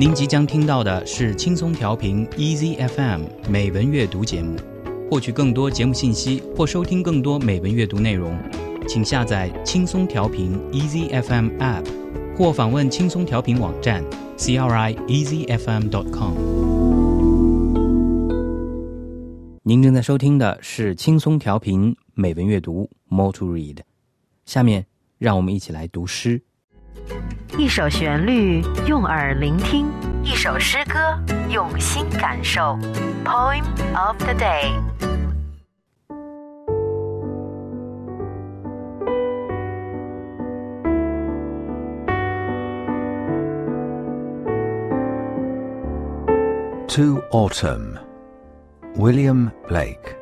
您即将听到的是轻松调频 Easy FM 美文阅读节目。获取更多节目信息或收听更多美文阅读内容，请下载轻松调频 Easy FM App，或访问轻松调频网站 crieasyfm.com。您正在收听的是轻松调频美文阅读 More to Read。下面让我们一起来读诗。一首旋律用耳聆听，一首诗歌用心感受。Poem of the day。To Autumn, William Blake.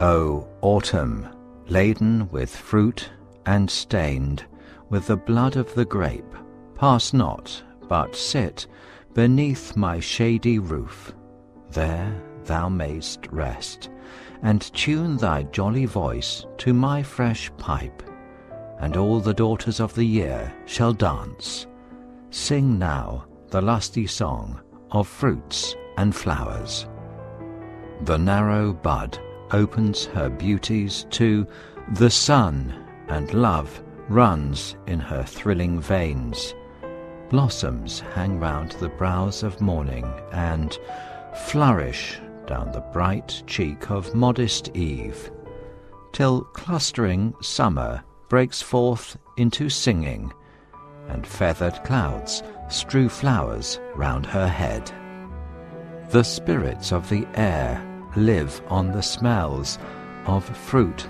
O autumn, laden with fruit and stained with the blood of the grape, pass not, but sit beneath my shady roof. There thou mayst rest, and tune thy jolly voice to my fresh pipe, and all the daughters of the year shall dance. Sing now the lusty song of fruits and flowers. The narrow bud opens her beauties to the sun, and love runs in her thrilling veins. Blossoms hang round the brows of morning and flourish down the bright cheek of modest eve, till clustering summer breaks forth into singing, and feathered clouds strew flowers round her head. The spirits of the air live on the smells of fruit,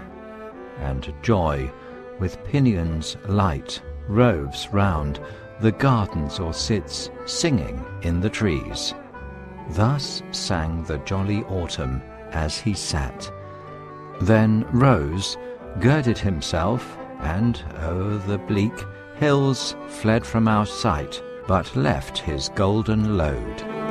and joy with pinions light roves round the gardens or sits singing in the trees. Thus sang the jolly autumn as he sat. Then rose, girded himself, and o'er the bleak hills fled from our sight, but left his golden load.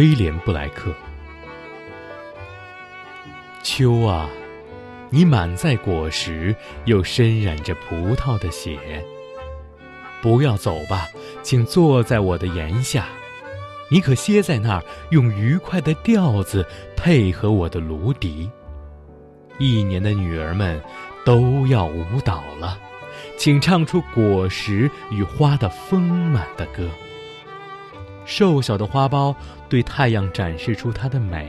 威廉布莱克。秋啊，你满载果实，又深染着葡萄的血。不要走吧，请坐在我的檐下。你可歇在那儿，用愉快的调子配合我的芦笛。一年的女儿们都要舞蹈了，请唱出果实与花的丰满的歌。瘦小的花苞对太阳展示出它的美，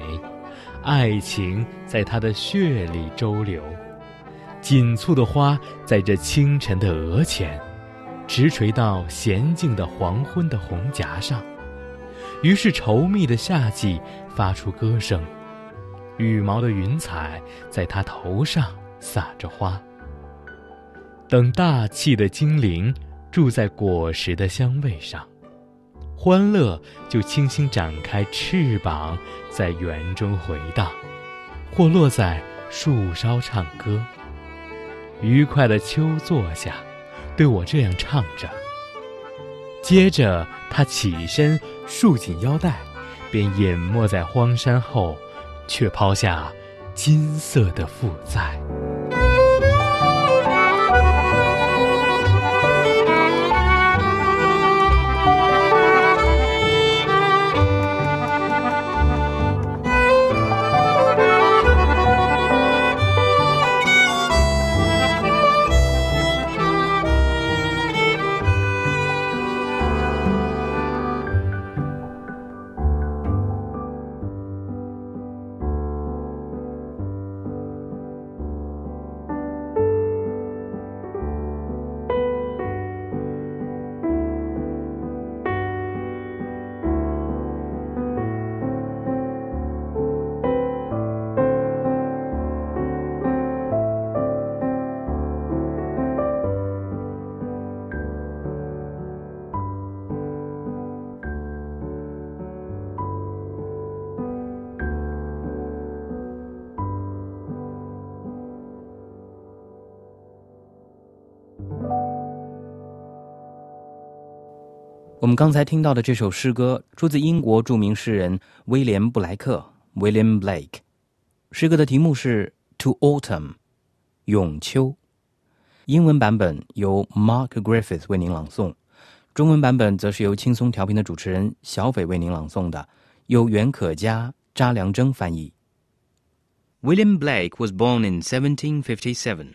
爱情在它的血里周流。紧簇的花在这清晨的额前，直垂到娴静的黄昏的红颊上。于是稠密的夏季发出歌声，羽毛的云彩在它头上撒着花。等大气的精灵住在果实的香味上。欢乐就轻轻展开翅膀，在园中回荡，或落在树梢唱歌。愉快的秋坐下，对我这样唱着。接着他起身，束紧腰带，便隐没在荒山后，却抛下金色的负载。我们刚才听到的这首诗歌出自英国着名诗人威廉·布莱克 （William Blake）。诗歌的题目是《To Autumn》，永秋。英文版本由 Mark Griffith 为您朗诵，中文版本则是由轻松调频的主持人小斐为您朗诵的，由袁可嘉、查良铮翻译。William Blake was born in 1757.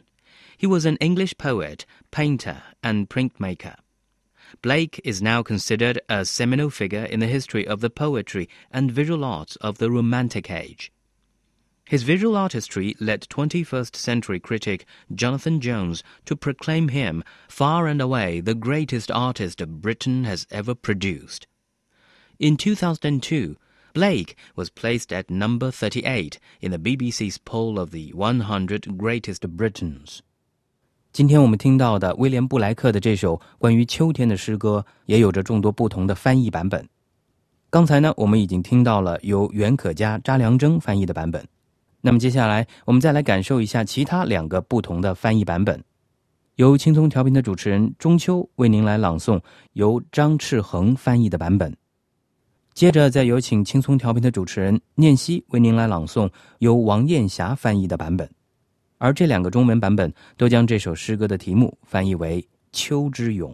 He was an English poet, painter, and printmaker. Blake is now considered a seminal figure in the history of the poetry and visual arts of the Romantic Age. His visual artistry led 21st century critic Jonathan Jones to proclaim him far and away the greatest artist Britain has ever produced. In 2002, Blake was placed at number 38 in the BBC's poll of the 100 greatest Britons. 今天我们听到的威廉布莱克的这首关于秋天的诗歌，也有着众多不同的翻译版本。刚才呢，我们已经听到了由袁可嘉、查良铮翻译的版本。那么接下来，我们再来感受一下其他两个不同的翻译版本。由轻松调频的主持人中秋为您来朗诵由张赤恒翻译的版本。接着再有请轻松调频的主持人念希为您来朗诵由王艳霞翻译的版本。而这两个中文版本都将这首诗歌的题目翻译为《秋之咏》。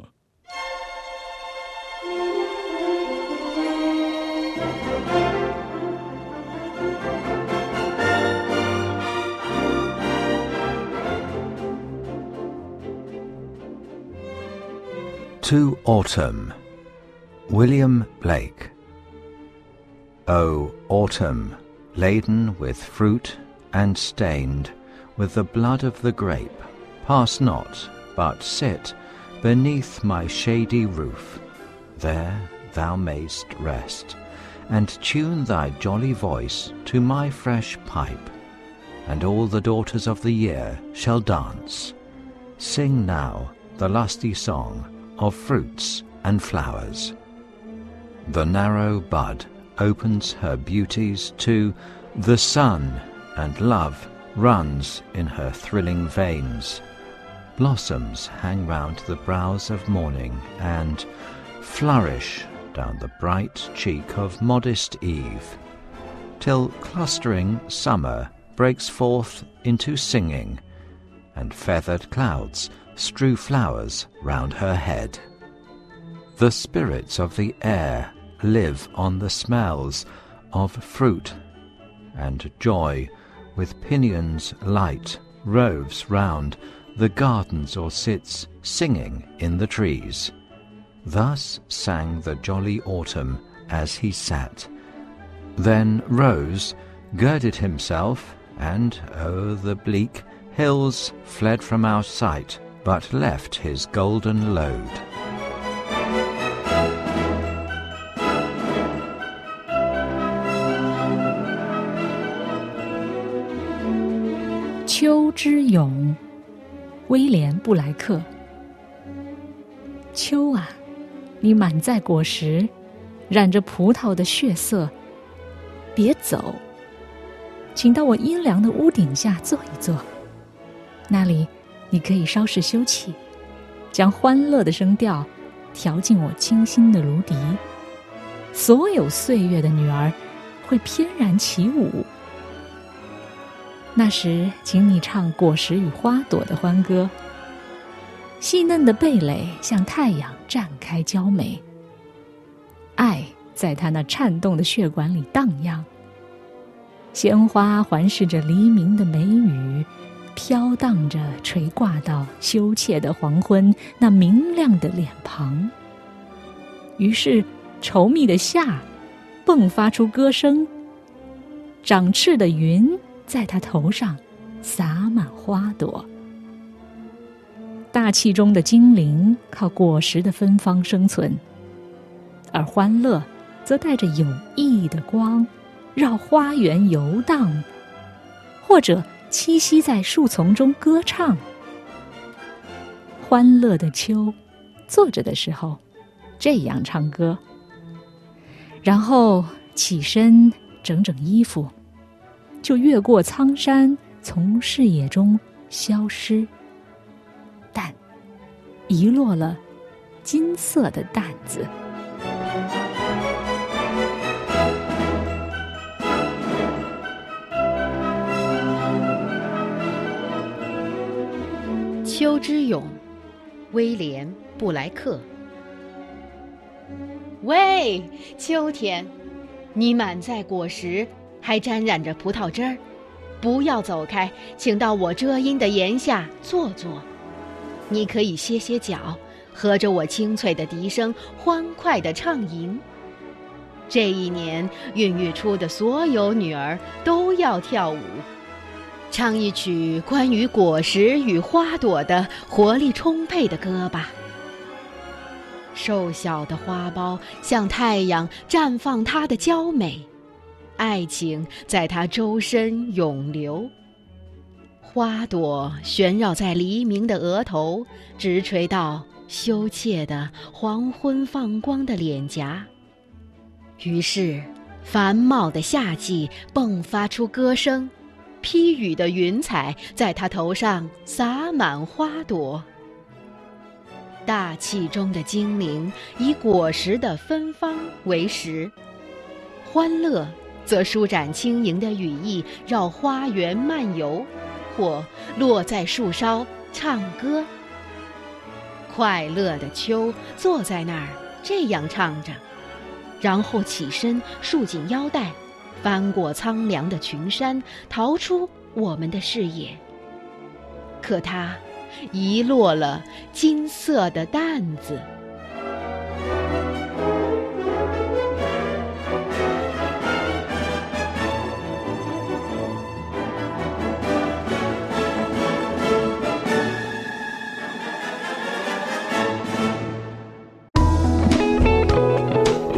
To Autumn, William Blake. O autumn, laden with fruit and stained with the blood of the grape, pass not, but sit beneath my shady roof. There thou mayst rest, and tune thy jolly voice to my fresh pipe, and all the daughters of the year shall dance. Sing now the lusty song of fruits and flowers. The narrow bud opens her beauties to the sun and love runs in her thrilling veins. Blossoms hang round the brows of morning and flourish down the bright cheek of modest eve, till clustering summer breaks forth into singing, and feathered clouds strew flowers round her head. The spirits of the air live on the smells of fruit, and joy with pinions light roves round the gardens or sits singing in the trees. Thus sang the jolly autumn as he sat. Then rose, girded himself, and o'er the bleak hills fled from our sight, but left his golden load. 之勇，威廉·布莱克。秋啊，你满载果实，染着葡萄的血色。别走，请到我阴凉的屋顶下坐一坐。那里，你可以稍事休憩，将欢乐的声调调进我清新的芦笛。所有岁月的女儿会翩然起舞。那时，请你唱果实与花朵的欢歌。细嫩的蓓蕾向太阳绽开娇美，爱在他那颤动的血管里荡漾。鲜花环视着黎明的美雨，飘荡着垂挂到羞怯的黄昏那明亮的脸庞。于是，稠密的夏迸发出歌声。长翅的云。在他头上洒满花朵，大气中的精灵靠果实的芬芳生存，而欢乐则带着有意义的光，绕花园游荡，或者栖息在树丛中歌唱。欢乐的秋，坐着的时候这样唱歌，然后起身整整衣服。就越过苍山从视野中消失。但遗落了金色的担子。秋之咏威廉布莱克。喂秋天你满载果实还沾染着葡萄汁儿，不要走开，请到我遮阴的檐下坐坐。你可以歇歇脚，和着我清脆的笛声欢快地唱吟。这一年孕育出的所有女儿都要跳舞。唱一曲关于果实与花朵的活力充沛的歌吧。瘦小的花苞像太阳绽放它的娇美，爱情在它周身涌流。花朵旋绕在黎明的额头，直垂到羞怯的黄昏放光的脸颊。于是，繁茂的夏季迸发出歌声。披雨的云彩在他头上洒满花朵。大气中的精灵以果实的芬芳为食，欢乐则舒展轻盈的羽翼，绕花园漫游，或落在树梢唱歌。快乐的秋坐在那儿，这样唱着，然后起身束紧腰带。翻过苍凉的群山，逃出我们的视野。可它遗落了金色的担子。